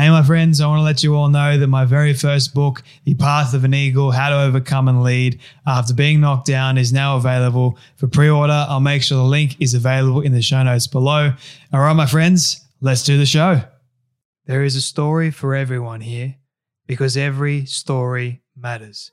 Hey, my friends, I want to let you all know that my very first book, The Path of an Eagle How to Overcome and Lead After Being Knocked Down, is now available for pre order. I'll make sure the link is available in the show notes below. All right, my friends, let's do the show. There is a story for everyone here because every story matters.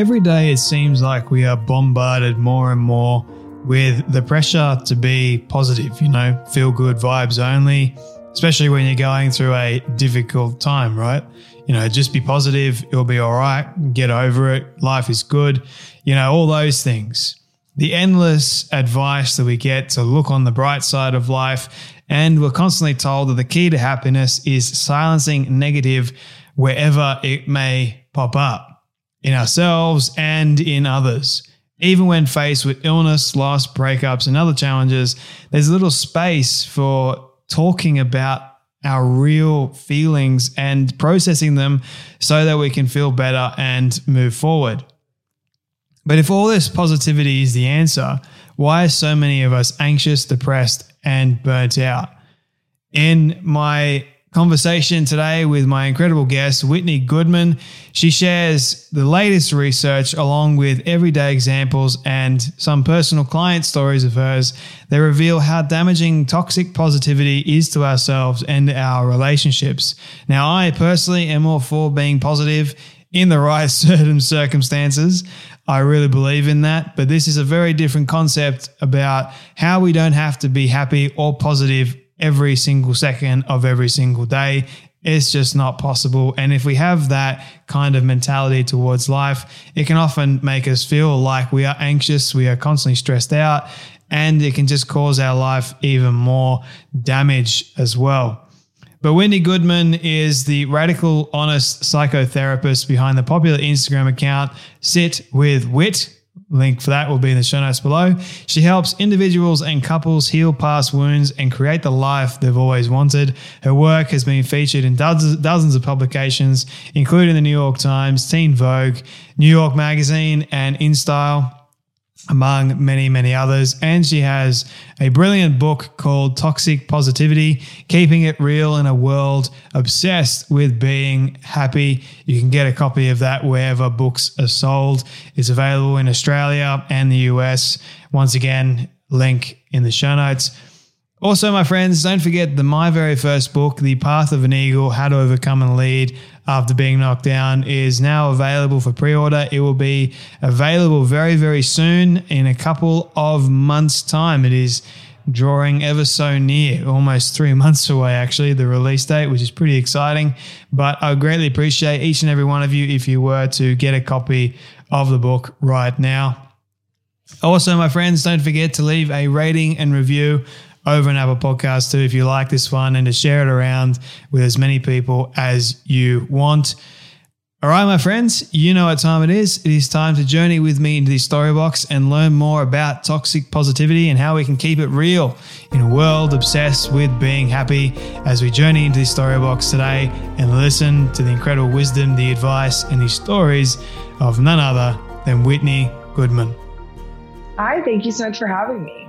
Every day, it seems like we are bombarded more and more with the pressure to be positive, you know, feel good vibes only, especially when you're going through a difficult time, right? You know, just be positive, it'll be all right, get over it, life is good, you know, all those things. The endless advice that we get to look on the bright side of life, and we're constantly told that the key to happiness is silencing negative wherever it may pop up in ourselves and in others. Even when faced with illness, loss, breakups, and other challenges, there's a little space for talking about our real feelings and processing them so that we can feel better and move forward. But if all this positivity is the answer, why are so many of us anxious, depressed, and burnt out? In my conversation today with my incredible guest, Whitney Goodman. She shares the latest research along with everyday examples and some personal client stories of hers that reveal how damaging toxic positivity is to ourselves and our relationships. Now, I personally am all for being positive in the right certain circumstances. I really believe in that. But this is a very different concept about how we don't have to be happy or positive every single second of every single day. It's just not possible. And if we have that kind of mentality towards life, it can often make us feel like we are anxious, we are constantly stressed out, and it can just cause our life even more damage as well. But Whitney Goodman is the radical honest psychotherapist behind the popular Instagram account Sit with Whit, Link for that will be in the show notes below. She helps individuals and couples heal past wounds and create the life they've always wanted. Her work has been featured in dozens, dozens of publications, including the New York Times, Teen Vogue, New York Magazine, and InStyle among many, many others. And she has a brilliant book called Toxic Positivity Keeping It Real in a World Obsessed with Being Happy. You can get a copy of that wherever books are sold. It's available in Australia and the US. Once again, link in the show notes. Also, my friends, don't forget the my very first book, The Path of an Eagle How to Overcome and Lead After Being Knocked Down, is now available for pre order. It will be available very, very soon in a couple of months' time. It is drawing ever so near, almost three months away, actually, the release date, which is pretty exciting. But I greatly appreciate each and every one of you if you were to get a copy of the book right now. Also, my friends, don't forget to leave a rating and review over an Apple Podcast too if you like this one and to share it around with as many people as you want. All right, my friends, you know what time it is. It is time to journey with me into the story box and learn more about toxic positivity and how we can keep it real in a world obsessed with being happy as we journey into the story box today and listen to the incredible wisdom, the advice, and the stories of none other than Whitney Goodman. Hi, thank you so much for having me.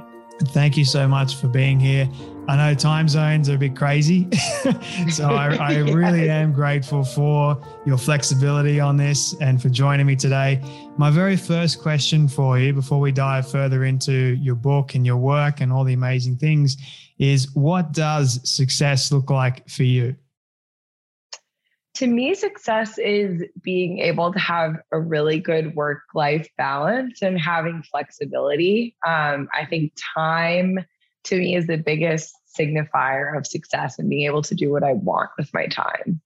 Thank you so much for being here. I know time zones are a bit crazy. so I, I really am grateful for your flexibility on this and for joining me today. My very first question for you before we dive further into your book and your work and all the amazing things is what does success look like for you? To me, success is being able to have a really good work life balance and having flexibility. Um, I think time to me is the biggest signifier of success and being able to do what I want with my time.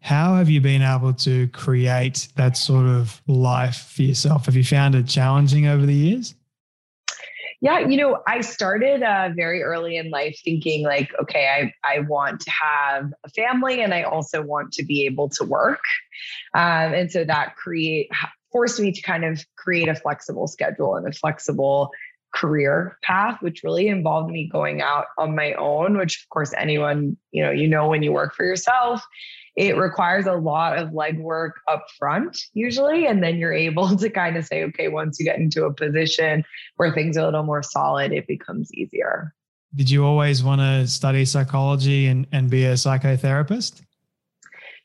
How have you been able to create that sort of life for yourself? Have you found it challenging over the years? Yeah, you know, I started uh, very early in life thinking like, okay, I I want to have a family and I also want to be able to work, um, and so that create forced me to kind of create a flexible schedule and a flexible career path, which really involved me going out on my own, which of course anyone, you know, you know when you work for yourself, it requires a lot of legwork up front usually. And then you're able to kind of say, okay, once you get into a position where things are a little more solid, it becomes easier. Did you always want to study psychology and, and be a psychotherapist?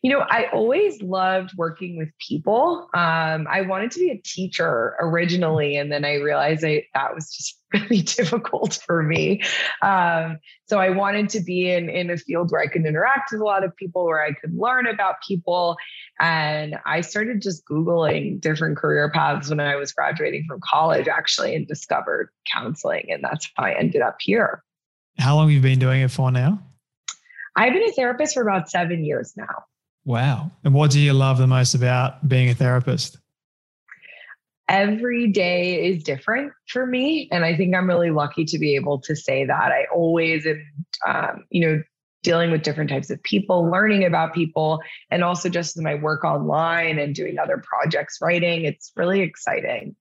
You know, I always loved working with people. Um, I wanted to be a teacher originally, and then I realized I, that was just really difficult for me. Um, so I wanted to be in, in a field where I could interact with a lot of people, where I could learn about people. And I started just Googling different career paths when I was graduating from college, actually, and discovered counseling. And that's how I ended up here. How long have you been doing it for now? I've been a therapist for about seven years now. Wow. And what do you love the most about being a therapist? Every day is different for me. And I think I'm really lucky to be able to say that. I always am, um, you know, dealing with different types of people, learning about people, and also just my work online and doing other projects, writing. It's really exciting.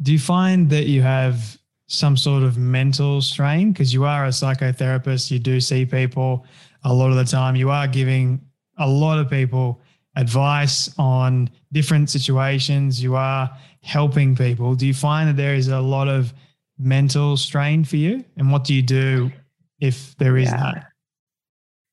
Do you find that you have some sort of mental strain? Because you are a psychotherapist, you do see people a lot of the time, you are giving a lot of people advice on different situations. You are helping people. Do you find that there is a lot of mental strain for you? And what do you do if there is yeah. that?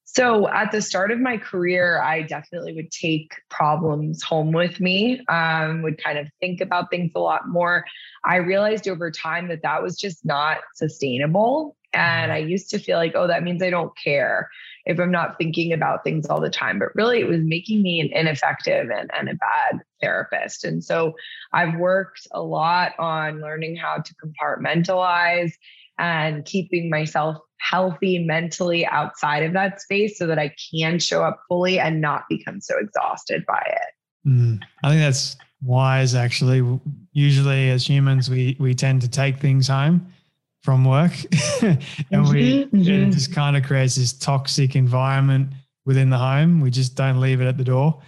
So at the start of my career, I definitely would take problems home with me, um, would kind of think about things a lot more. I realized over time that that was just not sustainable. And I used to feel like, oh, that means I don't care if I'm not thinking about things all the time. But really, it was making me an ineffective and, and a bad therapist. And so I've worked a lot on learning how to compartmentalize and keeping myself healthy mentally outside of that space so that I can show up fully and not become so exhausted by it. Mm, I think that's wise actually. Usually as humans we we tend to take things home from work. And mm-hmm, we mm-hmm. it just kind of creates this toxic environment within the home. We just don't leave it at the door.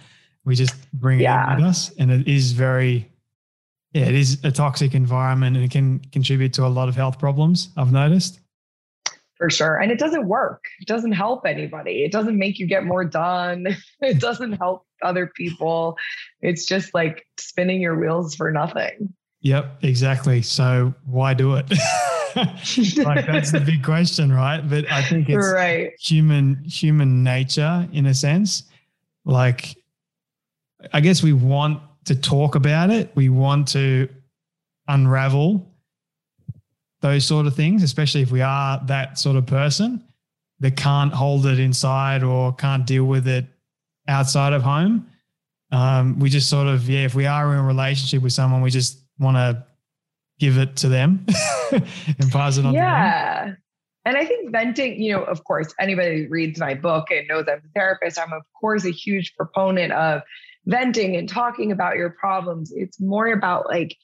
We just bring yeah. it with us. And it is very yeah it is a toxic environment and it can contribute to a lot of health problems i've noticed. For sure. And it doesn't work. It doesn't help anybody. It doesn't make you get more done. It doesn't help other people. It's just like spinning your wheels for nothing. Yep exactly. So why do it like that's the big question, right? But I think it's right. human human nature in a sense. Like I guess we want to talk about it. We want to unravel those sort of things, especially if we are that sort of person that can't hold it inside or can't deal with it outside of home. Um, we just sort of, yeah, if we are in a relationship with someone, we just want to give it to them and pass it on yeah. And I think venting, you know, of course, anybody reads my book and knows I'm a therapist, I'm of course a huge proponent of venting and talking about your problems. It's more about like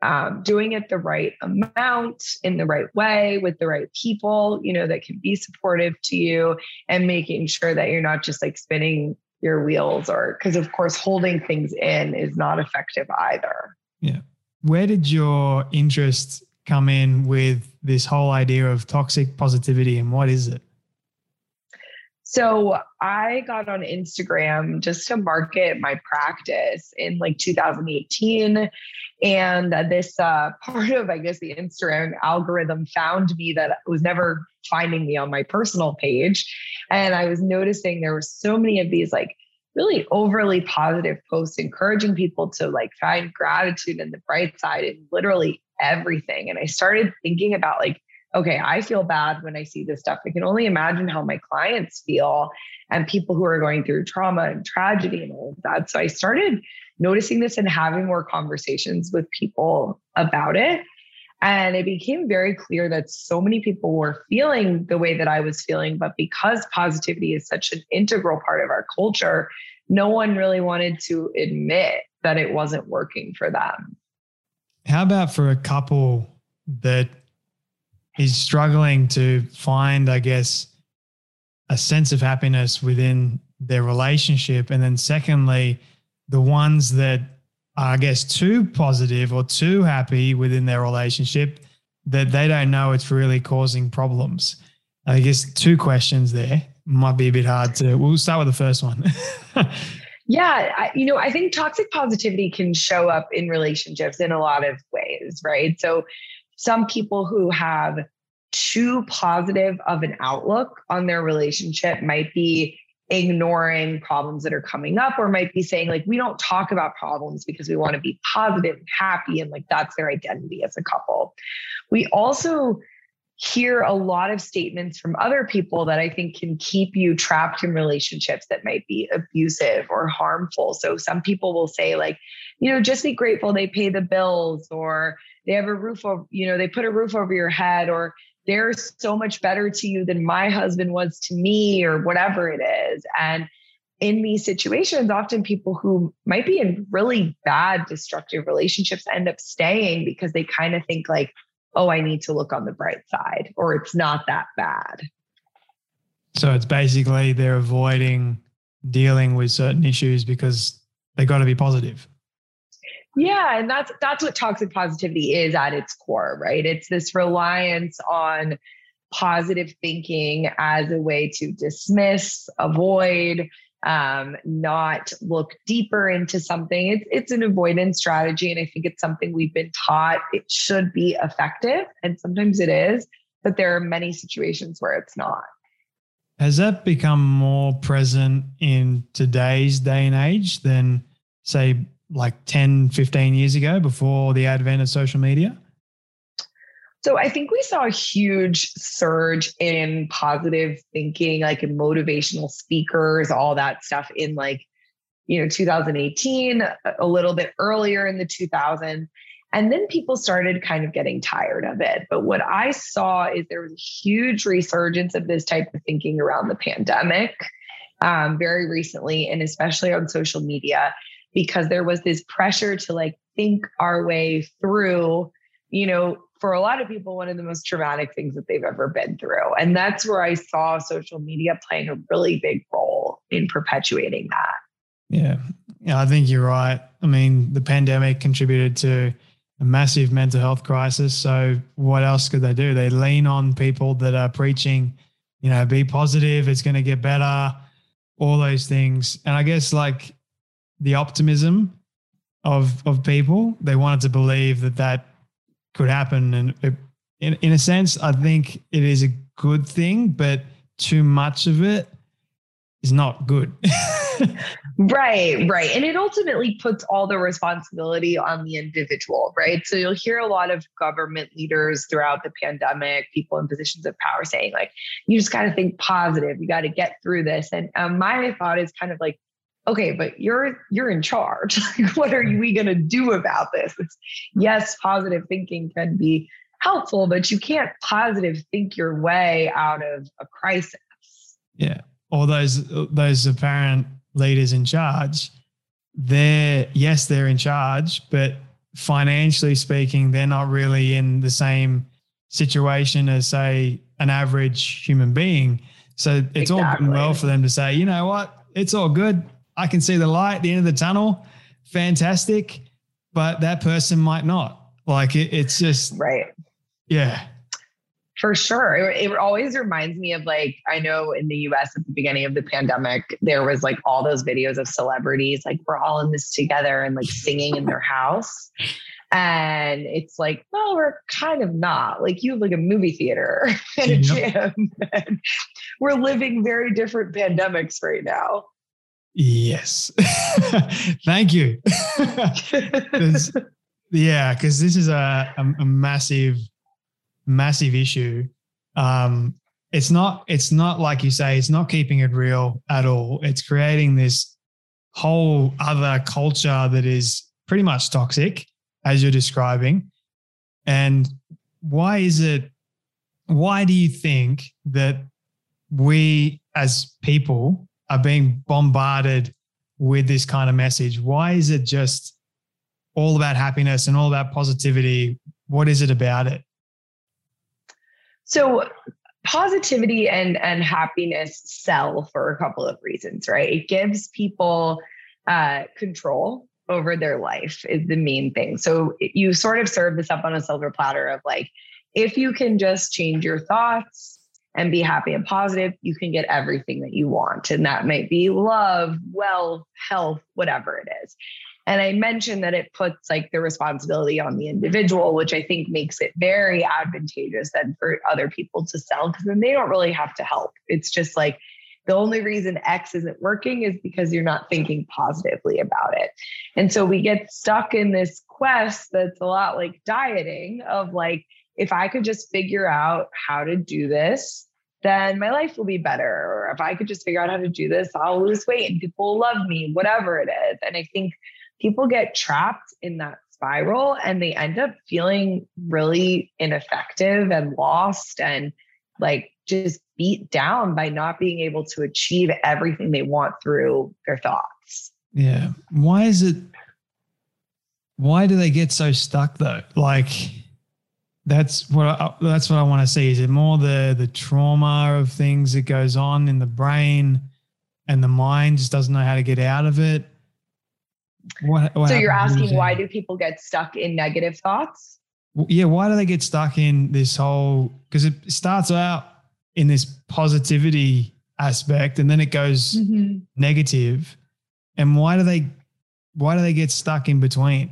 um, doing it the right amount in the right way with the right people, you know, that can be supportive to you and making sure that you're not just like spinning your wheels or because of course holding things in is not effective either. Yeah. Where did your interest come in with this whole idea of toxic positivity and what is it? So I got on Instagram just to market my practice in like 2018. And this uh, part of, I guess, the Instagram algorithm found me that was never finding me on my personal page. And I was noticing there were so many of these like really overly positive posts encouraging people to like find gratitude and the bright side in literally everything. And I started thinking about like, okay, I feel bad when I see this stuff. I can only imagine how my clients feel and people who are going through trauma and tragedy and all of that. So I started noticing this and having more conversations with people about it. And it became very clear that so many people were feeling the way that I was feeling. But because positivity is such an integral part of our culture, no one really wanted to admit that it wasn't working for them. How about for a couple that is struggling to find, I guess, a sense of happiness within their relationship? And then, secondly, the ones that I guess, too positive or too happy within their relationship that they don't know it's really causing problems. I guess two questions there might be a bit hard to. We'll start with the first one. yeah, I, you know, I think toxic positivity can show up in relationships in a lot of ways, right? So, some people who have too positive of an outlook on their relationship might be ignoring problems that are coming up or might be saying like we don't talk about problems because we want to be positive and happy and like that's their identity as a couple. We also hear a lot of statements from other people that i think can keep you trapped in relationships that might be abusive or harmful. So some people will say like you know just be grateful they pay the bills or they have a roof over you know they put a roof over your head or they're so much better to you than my husband was to me or whatever it is. And in these situations often people who might be in really bad destructive relationships end up staying because they kind of think like oh i need to look on the bright side or it's not that bad. So it's basically they're avoiding dealing with certain issues because they got to be positive yeah, and that's that's what toxic positivity is at its core, right? It's this reliance on positive thinking as a way to dismiss, avoid, um, not look deeper into something. It's it's an avoidance strategy, and I think it's something we've been taught it should be effective, and sometimes it is, but there are many situations where it's not. Has that become more present in today's day and age than, say, like 10, 15 years ago before the advent of social media? So I think we saw a huge surge in positive thinking, like in motivational speakers, all that stuff in like, you know, 2018, a little bit earlier in the 2000s. And then people started kind of getting tired of it. But what I saw is there was a huge resurgence of this type of thinking around the pandemic um, very recently, and especially on social media because there was this pressure to like think our way through, you know, for a lot of people, one of the most traumatic things that they've ever been through. And that's where I saw social media playing a really big role in perpetuating that. Yeah. Yeah, I think you're right. I mean, the pandemic contributed to a massive mental health crisis. So what else could they do? They lean on people that are preaching, you know, be positive, it's going to get better, all those things. And I guess like the optimism of of people. They wanted to believe that that could happen, and it, in in a sense, I think it is a good thing, but too much of it is not good. right, right. And it ultimately puts all the responsibility on the individual, right? So you'll hear a lot of government leaders throughout the pandemic, people in positions of power saying, like, you just got to think positive, you got to get through this. And um, my thought is kind of like, okay, but you're you're in charge. what are we going to do about this? It's, yes, positive thinking can be helpful, but you can't positive think your way out of a crisis. Yeah, all those those apparent leaders in charge, they're yes, they're in charge, but financially speaking, they're not really in the same situation as say an average human being. So it's exactly. all going well for them to say, you know what, it's all good. I can see the light at the end of the tunnel. Fantastic. But that person might not. Like it, it's just right. Yeah. For sure. It, it, always reminds me of like, I know in the US at the beginning of the pandemic, there was like all those videos of celebrities, like we're all in this together and like singing in their house. And it's like, well, we're kind of not. Like you have like a movie theater and a gym. And we're living very different pandemics right now. Yes. Thank you. yeah, because this is a, a, a, massive, massive issue. Um, it's not, it's not like you say, it's not keeping it real at all. It's creating this whole other culture that is pretty much toxic, as you're describing. And why is it, why do you think that we as people are being bombarded with this kind of message? Why is it just all about happiness and all about positivity? What is it about it? So positivity and and happiness sell for a couple of reasons, right? It gives people uh, control over their life is the main thing. So you sort of serve this up on a silver platter of like, if you can just change your thoughts, and be happy and positive, you can get everything that you want. And that might be love, wealth, health, whatever it is. And I mentioned that it puts like the responsibility on the individual, which I think makes it very advantageous then for other people to sell because then they don't really have to help. It's just like the only reason X isn't working is because you're not thinking positively about it. And so we get stuck in this quest that's a lot like dieting of like, if I could just figure out how to do this, then my life will be better. Or if I could just figure out how to do this, I'll lose weight and people will love me, whatever it is. And I think people get trapped in that spiral and they end up feeling really ineffective and lost and like just beat down by not being able to achieve everything they want through their thoughts. Yeah. Why is it? Why do they get so stuck though? Like, that's what I, that's what I want to see. Is it more the the trauma of things that goes on in the brain, and the mind just doesn't know how to get out of it? What, what so you're asking why do people get stuck in negative thoughts? Yeah, why do they get stuck in this whole? Because it starts out in this positivity aspect, and then it goes mm-hmm. negative. And why do they why do they get stuck in between?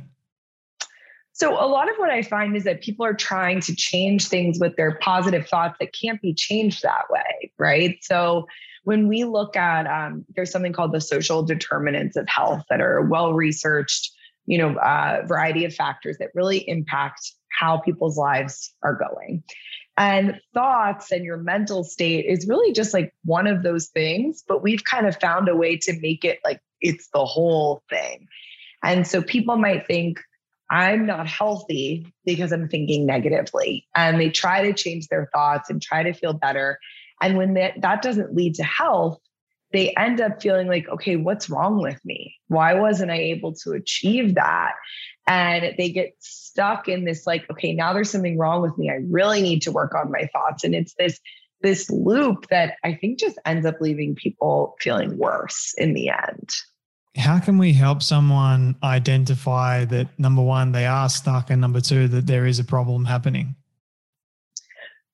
So, a lot of what I find is that people are trying to change things with their positive thoughts that can't be changed that way, right? So, when we look at, um, there's something called the social determinants of health that are well researched, you know, uh, variety of factors that really impact how people's lives are going. And thoughts and your mental state is really just like one of those things, but we've kind of found a way to make it like it's the whole thing. And so people might think, I'm not healthy because I'm thinking negatively. And they try to change their thoughts and try to feel better. And when that, that doesn't lead to health, they end up feeling like, okay, what's wrong with me? Why wasn't I able to achieve that? And they get stuck in this, like, okay, now there's something wrong with me. I really need to work on my thoughts. And it's this this loop that I think just ends up leaving people feeling worse in the end how can we help someone identify that number one, they are stuck, and number two, that there is a problem happening?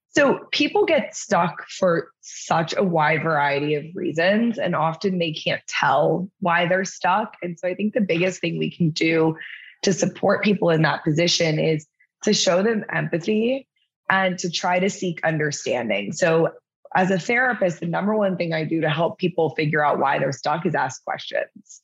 So people get stuck for such a wide variety of reasons, and often they can't tell why they're stuck. And so I think the biggest thing we can do to support people in that position is to show them empathy and to try to seek understanding. So as a therapist, the number one thing I do to help people figure out why they're stuck is ask questions.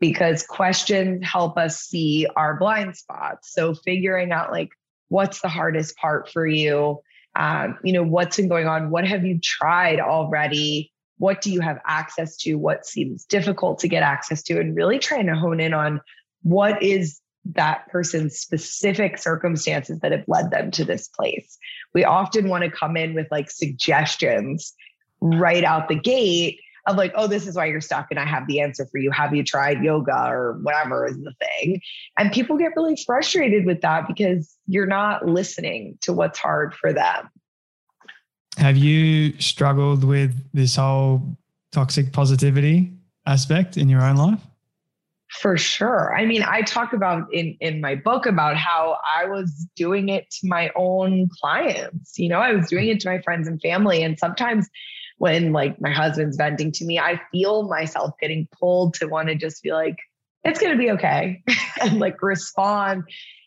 Because questions help us see our blind spots. So figuring out like what's the hardest part for you, um, you know, what's been going on, what have you tried already, what do you have access to, what seems difficult to get access to, and really trying to hone in on what is that person's specific circumstances that have led them to this place. We often want to come in with like suggestions right out the gate of like, oh, this is why you're stuck, and I have the answer for you. Have you tried yoga or whatever is the thing? And people get really frustrated with that because you're not listening to what's hard for them. Have you struggled with this whole toxic positivity aspect in your own life? For sure. I mean, I talk about in in my book about how I was doing it to my own clients. You know, I was doing it to my friends and family and sometimes when like my husband's venting to me, I feel myself getting pulled to want to just be like it's going to be okay and like respond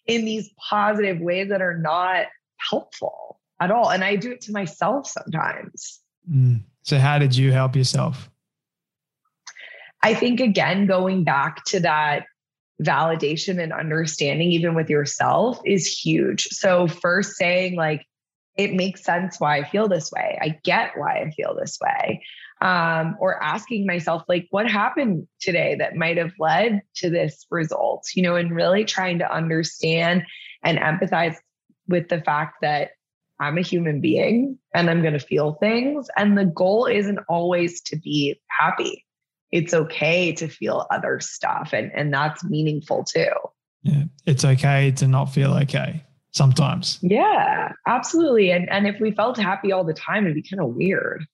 in these positive ways that are not helpful at all. And I do it to myself sometimes. Mm. So, how did you help yourself? I think, again, going back to that validation and understanding, even with yourself, is huge. So, first saying, like, it makes sense why I feel this way. I get why I feel this way um, or asking myself like what happened today that might have led to this result you know and really trying to understand and empathize with the fact that i'm a human being and i'm going to feel things and the goal isn't always to be happy it's okay to feel other stuff and and that's meaningful too yeah it's okay to not feel okay sometimes yeah absolutely and and if we felt happy all the time it'd be kind of weird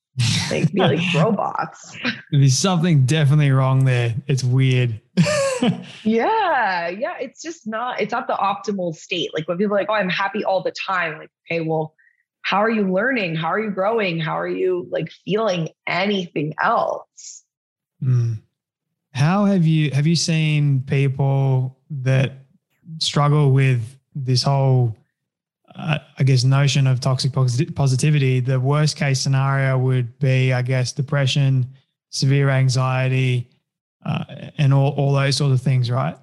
like be like robots. There's something definitely wrong there. It's weird. yeah, yeah. It's just not. It's not the optimal state. Like when people are like, "Oh, I'm happy all the time." Like, okay, well, how are you learning? How are you growing? How are you like feeling anything else? Mm. How have you have you seen people that struggle with this whole uh, I guess, notion of toxic positivity, the worst case scenario would be, I guess, depression, severe anxiety, uh, and all, all those sort of things, right?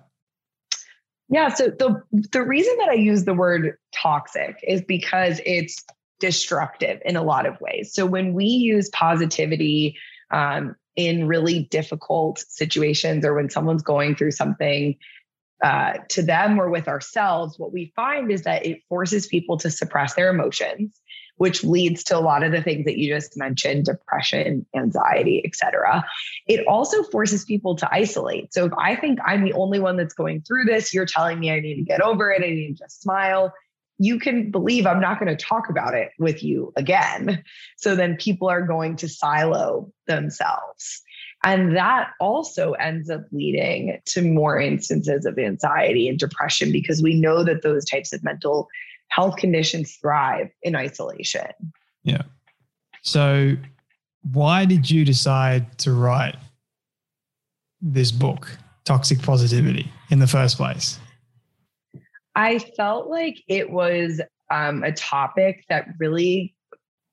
Yeah. So the the reason that I use the word toxic is because it's destructive in a lot of ways. So when we use positivity um, in really difficult situations, or when someone's going through something uh, to them or with ourselves, what we find is that it forces people to suppress their emotions, which leads to a lot of the things that you just mentioned depression, anxiety, etc. It also forces people to isolate. So if I think I'm the only one that's going through this, you're telling me I need to get over it, I need to just smile. You can believe I'm not going to talk about it with you again. So then people are going to silo themselves. And that also ends up leading to more instances of anxiety and depression because we know that those types of mental health conditions thrive in isolation. Yeah. So, why did you decide to write this book, Toxic Positivity, in the first place? I felt like it was um, a topic that really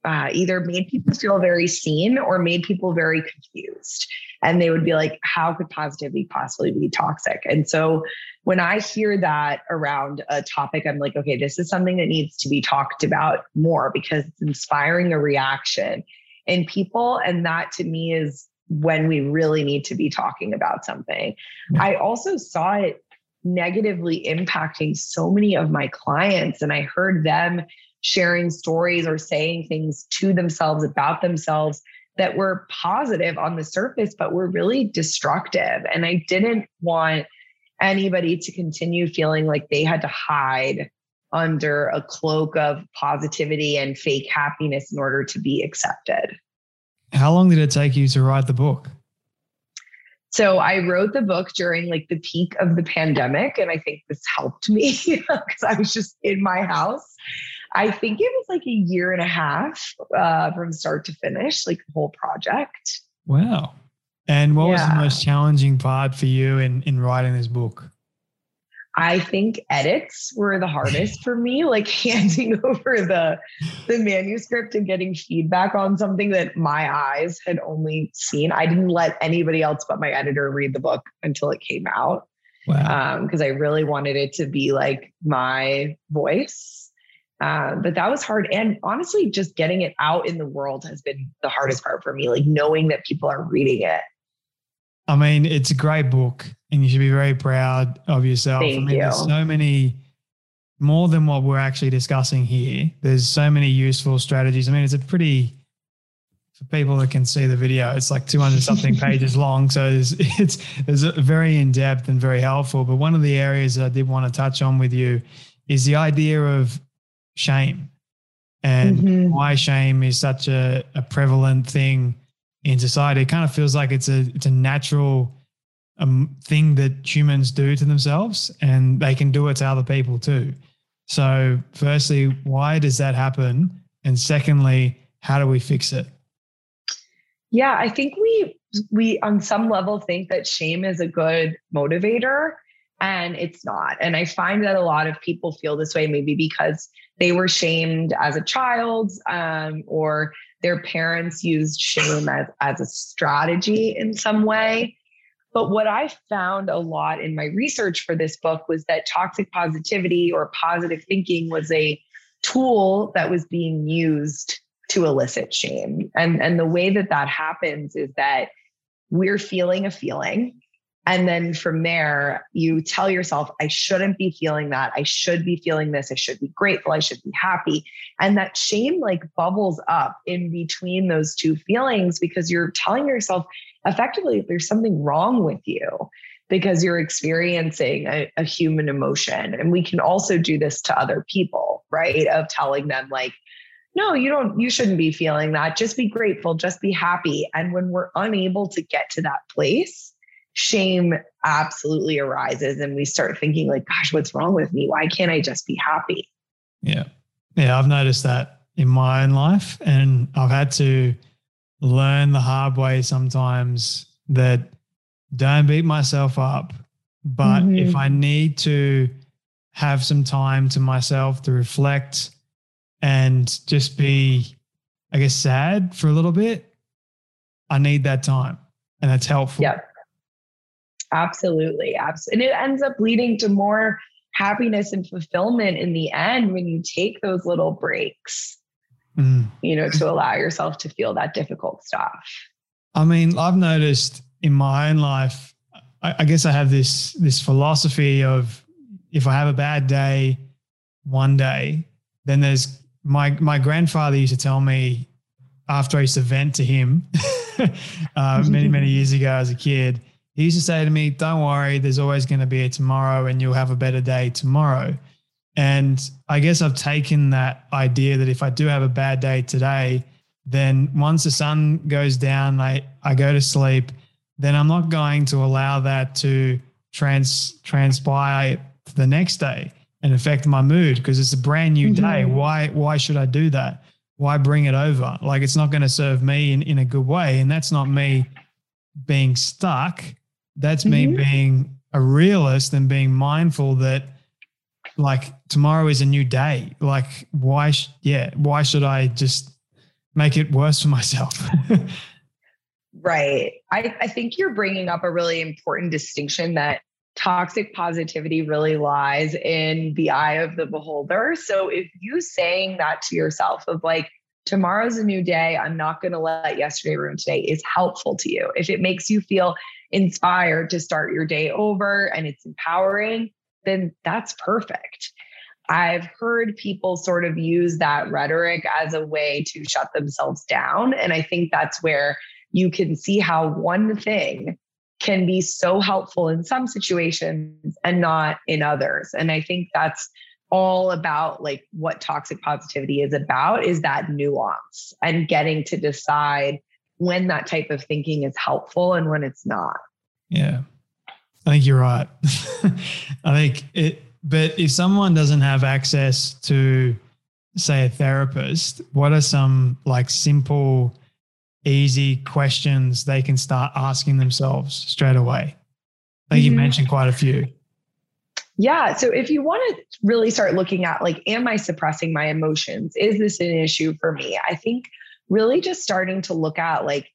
uh, either made people feel very seen or made people very confused. And they would be like, how could positivity possibly be toxic? And so when I hear that around a topic, I'm like, okay, this is something that needs to be talked about more because it's inspiring a reaction in people. And that to me is when we really need to be talking about something. I also saw it negatively impacting so many of my clients, and I heard them sharing stories or saying things to themselves about themselves that were positive on the surface, but were really destructive. And I didn't want anybody to continue feeling like they had to hide under a cloak of positivity and fake happiness in order to be accepted. How long did it take you to write the book? So I wrote the book during like the peak of the pandemic and I think this helped me because I was just in my house I think it was like a year and a half uh, from start to finish, like the whole project. Wow. And what yeah. was the most challenging part for you in, in writing this book? I think edits were the hardest for me, like handing over the the manuscript and getting feedback on something that my eyes had only seen. I didn't let anybody else but my editor read the book until it came out. Wow. Because um, I really wanted it to be like my voice uh, but that was hard. And honestly, just getting it out in the world has been the hardest part for me, like knowing that people are reading it. I mean, it's a great book and you should be very proud of yourself. Thank I mean, you. there's so many more than what we're actually discussing here. There's so many useful strategies. I mean, it's a pretty for people that can see the video, it's like 200 something pages long. So it's, it's, it's very in depth and very helpful. But one of the areas that I did want to touch on with you is the idea of shame. and mm-hmm. why shame is such a, a prevalent thing in society. It kind of feels like it's a it's a natural um, thing that humans do to themselves, and they can do it to other people too. So, firstly, why does that happen? And secondly, how do we fix it? Yeah, I think we we on some level think that shame is a good motivator and it's not. And I find that a lot of people feel this way maybe because they were shamed as a child um, or their parents used shame as, as a strategy in some way. But what I found a lot in my research for this book was that toxic positivity or positive thinking was a tool that was being used to elicit shame. And, and the way that that happens is that we're feeling a feeling and then from there, you tell yourself, I shouldn't be feeling that. I should be feeling this. I should be grateful. I should be happy. And that shame like bubbles up in between those two feelings because you're telling yourself effectively there's something wrong with you because you're experiencing a, a human emotion. And we can also do this to other people, right? Of telling them, like, no, you don't, you shouldn't be feeling that. Just be grateful, just be happy. And when we're unable to get to that place, shame absolutely arises and we start thinking like gosh what's wrong with me? Why can't i just be happy? Yeah. Yeah i've noticed that in my own life and i've had to learn the hard way sometimes that don't beat myself up but mm-hmm. if i need to have some time to myself to reflect and just be i guess sad for a little bit i need that time and that's helpful. Yeah Absolutely. Absolutely. And it ends up leading to more happiness and fulfillment in the end when you take those little breaks, mm. you know, to allow yourself to feel that difficult stuff. I mean, I've noticed in my own life, I, I guess I have this this philosophy of if I have a bad day one day, then there's my my grandfather used to tell me after I used to vent to him uh, many many years ago as a kid he used to say to me, Don't worry, there's always going to be a tomorrow and you'll have a better day tomorrow. And I guess I've taken that idea that if I do have a bad day today, then once the sun goes down, I, I go to sleep, then I'm not going to allow that to trans transpire the next day and affect my mood because it's a brand new mm-hmm. day. Why why should I do that? Why bring it over? Like it's not going to serve me in, in a good way. And that's not me being stuck. That's mm-hmm. me being a realist and being mindful that like tomorrow is a new day. Like why sh- yeah, why should I just make it worse for myself? right. I, I think you're bringing up a really important distinction that toxic positivity really lies in the eye of the beholder. So if you saying that to yourself of like, tomorrow's a new day, I'm not going to let yesterday ruin today is helpful to you. If it makes you feel inspired to start your day over and it's empowering, then that's perfect. I've heard people sort of use that rhetoric as a way to shut themselves down. And I think that's where you can see how one thing can be so helpful in some situations and not in others. And I think that's all about like what toxic positivity is about is that nuance and getting to decide when that type of thinking is helpful and when it's not. Yeah. I think you're right. I think it, but if someone doesn't have access to, say, a therapist, what are some like simple, easy questions they can start asking themselves straight away? I think mm-hmm. you mentioned quite a few. Yeah. So if you want to really start looking at like, am I suppressing my emotions? Is this an issue for me? I think really just starting to look at like,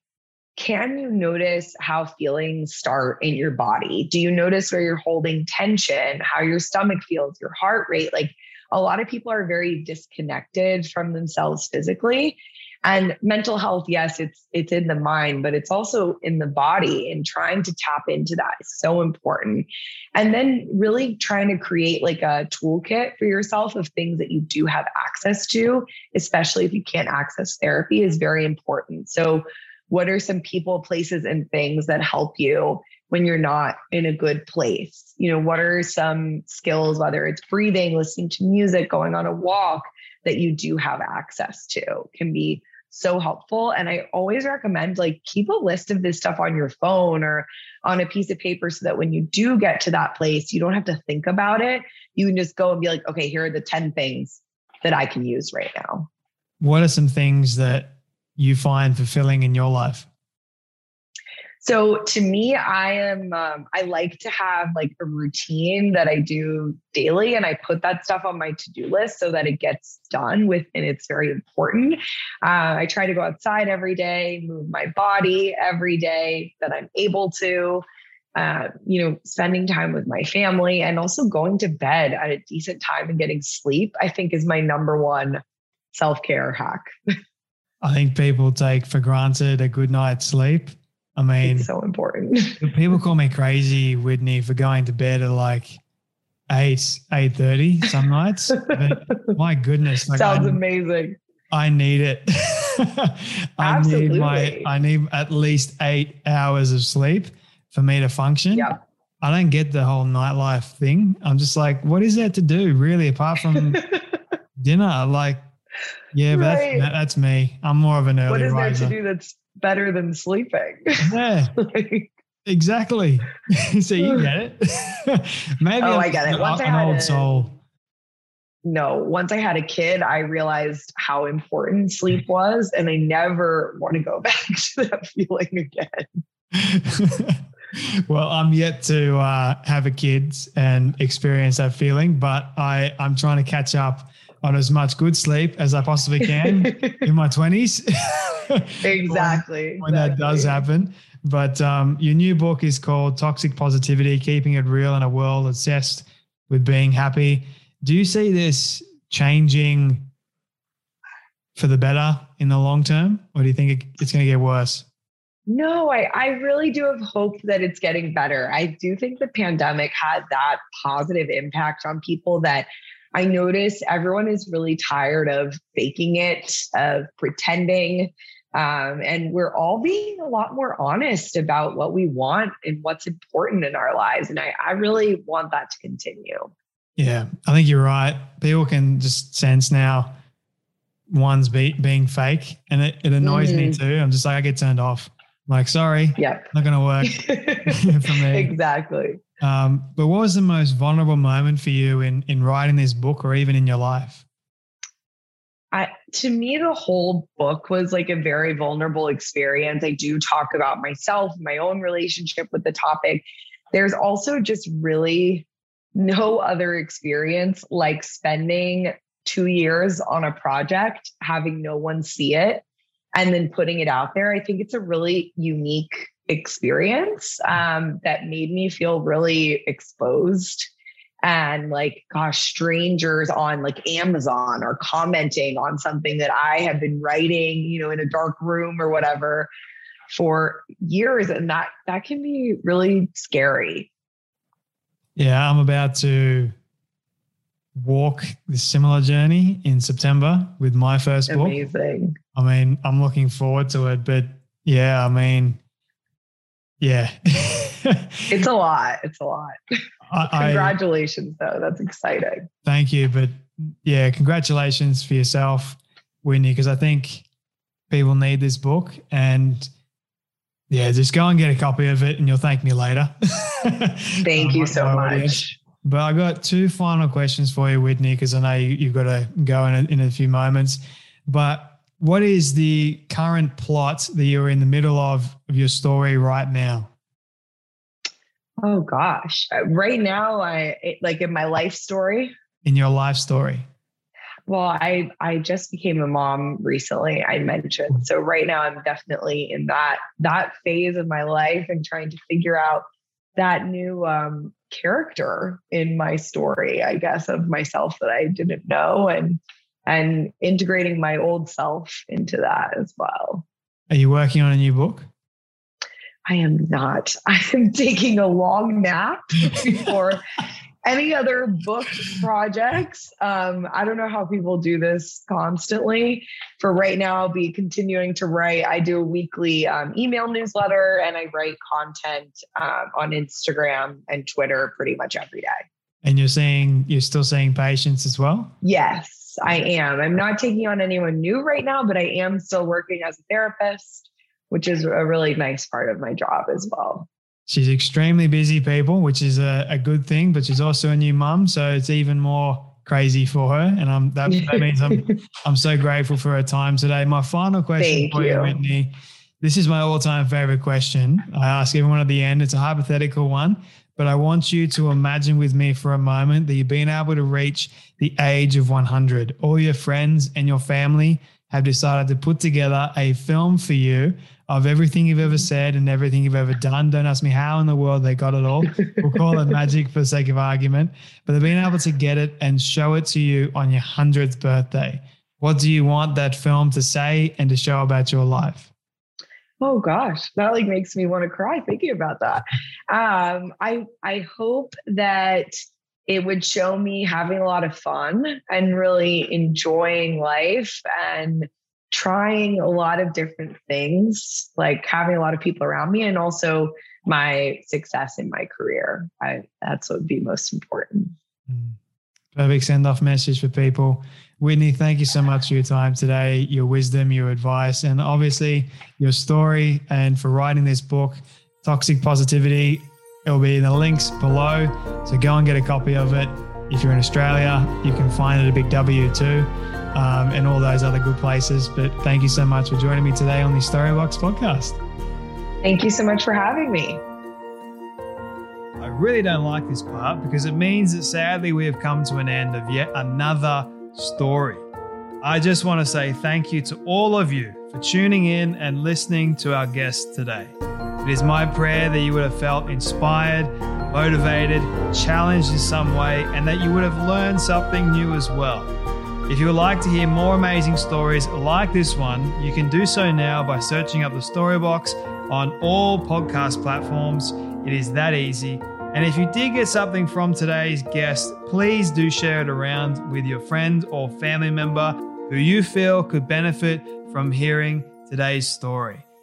can you notice how feelings start in your body? Do you notice where you're holding tension, how your stomach feels, your heart rate? Like a lot of people are very disconnected from themselves physically. And mental health, yes, it's it's in the mind, but it's also in the body and trying to tap into that is so important. And then really trying to create like a toolkit for yourself of things that you do have access to, especially if you can't access therapy is very important. So what are some people, places, and things that help you when you're not in a good place? You know, what are some skills, whether it's breathing, listening to music, going on a walk, that you do have access to can be so helpful. And I always recommend like keep a list of this stuff on your phone or on a piece of paper so that when you do get to that place, you don't have to think about it. You can just go and be like, okay, here are the 10 things that I can use right now. What are some things that you find fulfilling in your life? So to me, I am um, I like to have like a routine that I do daily, and I put that stuff on my to do list so that it gets done with, and it's very important. Uh, I try to go outside every day, move my body every day that I'm able to. Uh, you know, spending time with my family and also going to bed at a decent time and getting sleep, I think is my number one self care hack. I think people take for granted a good night's sleep I mean, it's so important. people call me crazy, Whitney, for going to bed at like eight, eight thirty some nights. But my goodness, like sounds I, amazing. I need it. I Absolutely. need my. I need at least eight hours of sleep for me to function. Yeah. I don't get the whole nightlife thing. I'm just like, what is there to do really apart from dinner? Like, yeah, but right. that's, that's me. I'm more of an early What is riser. there to do that's better than sleeping. Yeah. like, exactly. so you get it. Maybe oh, I'm I get it. Once an I had old a, soul. No, once I had a kid, I realized how important sleep was, and I never want to go back to that feeling again. well, I'm yet to uh, have a kid and experience that feeling, but I I'm trying to catch up on as much good sleep as I possibly can in my 20s. exactly. when, when that does happen. But um, your new book is called Toxic Positivity Keeping It Real in a World Obsessed with Being Happy. Do you see this changing for the better in the long term, or do you think it's going to get worse? No, I, I really do have hope that it's getting better. I do think the pandemic had that positive impact on people that I notice everyone is really tired of faking it, of pretending. Um, and we're all being a lot more honest about what we want and what's important in our lives. And I, I really want that to continue. Yeah, I think you're right. People can just sense now one's be, being fake, and it, it annoys mm-hmm. me too. I'm just like, I get turned off. Like, sorry, yeah, not going to work for me. Exactly. Um, but what was the most vulnerable moment for you in in writing this book, or even in your life? I, to me, the whole book was like a very vulnerable experience. I do talk about myself, my own relationship with the topic. There's also just really no other experience like spending two years on a project, having no one see it, and then putting it out there. I think it's a really unique experience um, that made me feel really exposed and like gosh strangers on like amazon are commenting on something that i have been writing you know in a dark room or whatever for years and that that can be really scary yeah i'm about to walk this similar journey in september with my first book amazing i mean i'm looking forward to it but yeah i mean yeah. it's a lot. It's a lot. I, congratulations, I, though. That's exciting. Thank you. But yeah, congratulations for yourself, Whitney, because I think people need this book. And yeah, just go and get a copy of it and you'll thank me later. Thank um, you so much. But I got two final questions for you, Whitney, because I know you, have got to go in a, in a few moments. But what is the current plot that you're in the middle of of your story right now? Oh gosh, uh, right now I like in my life story. In your life story. Well, I I just became a mom recently. I mentioned so right now I'm definitely in that that phase of my life and trying to figure out that new um, character in my story, I guess, of myself that I didn't know and and integrating my old self into that as well. Are you working on a new book? I am not. I am taking a long nap before any other book projects, um, I don't know how people do this constantly. For right now, I'll be continuing to write. I do a weekly um, email newsletter and I write content uh, on Instagram and Twitter pretty much every day. And you're seeing, you're still seeing patients as well? Yes, I am. I'm not taking on anyone new right now, but I am still working as a therapist, which is a really nice part of my job as well. She's extremely busy, people, which is a, a good thing, but she's also a new mum. So it's even more crazy for her. And I'm, that, that means I'm, I'm so grateful for her time today. My final question Thank for you. Whitney. This is my all time favorite question. I ask everyone at the end. It's a hypothetical one, but I want you to imagine with me for a moment that you've been able to reach the age of 100. All your friends and your family have decided to put together a film for you of everything you've ever said and everything you've ever done. Don't ask me how in the world they got it all. We'll call it magic for the sake of argument, but they've been able to get it and show it to you on your 100th birthday. What do you want that film to say and to show about your life? Oh gosh, that like makes me want to cry thinking about that. Um, I I hope that it would show me having a lot of fun and really enjoying life and trying a lot of different things, like having a lot of people around me and also my success in my career. I that's what would be most important. Mm. Perfect send off message for people. Whitney, thank you so much for your time today, your wisdom, your advice, and obviously your story, and for writing this book, Toxic Positivity. It'll be in the links below. So go and get a copy of it. If you're in Australia, you can find it at Big W too, um, and all those other good places. But thank you so much for joining me today on the Storybox podcast. Thank you so much for having me. I really don't like this part because it means that sadly we have come to an end of yet another story. I just want to say thank you to all of you for tuning in and listening to our guest today. It is my prayer that you would have felt inspired, motivated, challenged in some way, and that you would have learned something new as well. If you would like to hear more amazing stories like this one, you can do so now by searching up the Storybox on all podcast platforms. It is that easy. And if you did get something from today's guest, please do share it around with your friend or family member who you feel could benefit from hearing today's story.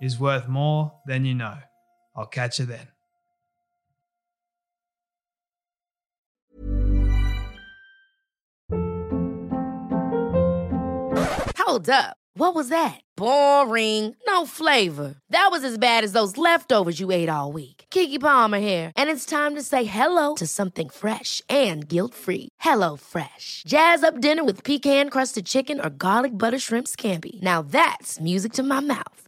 is worth more than you know. I'll catch you then. Hold up. What was that? Boring. No flavor. That was as bad as those leftovers you ate all week. Keke Palmer here, and it's time to say hello to something fresh and guilt-free. Hello Fresh. Jazz up dinner with pecan-crusted chicken or garlic butter shrimp scampi. Now that's music to my mouth.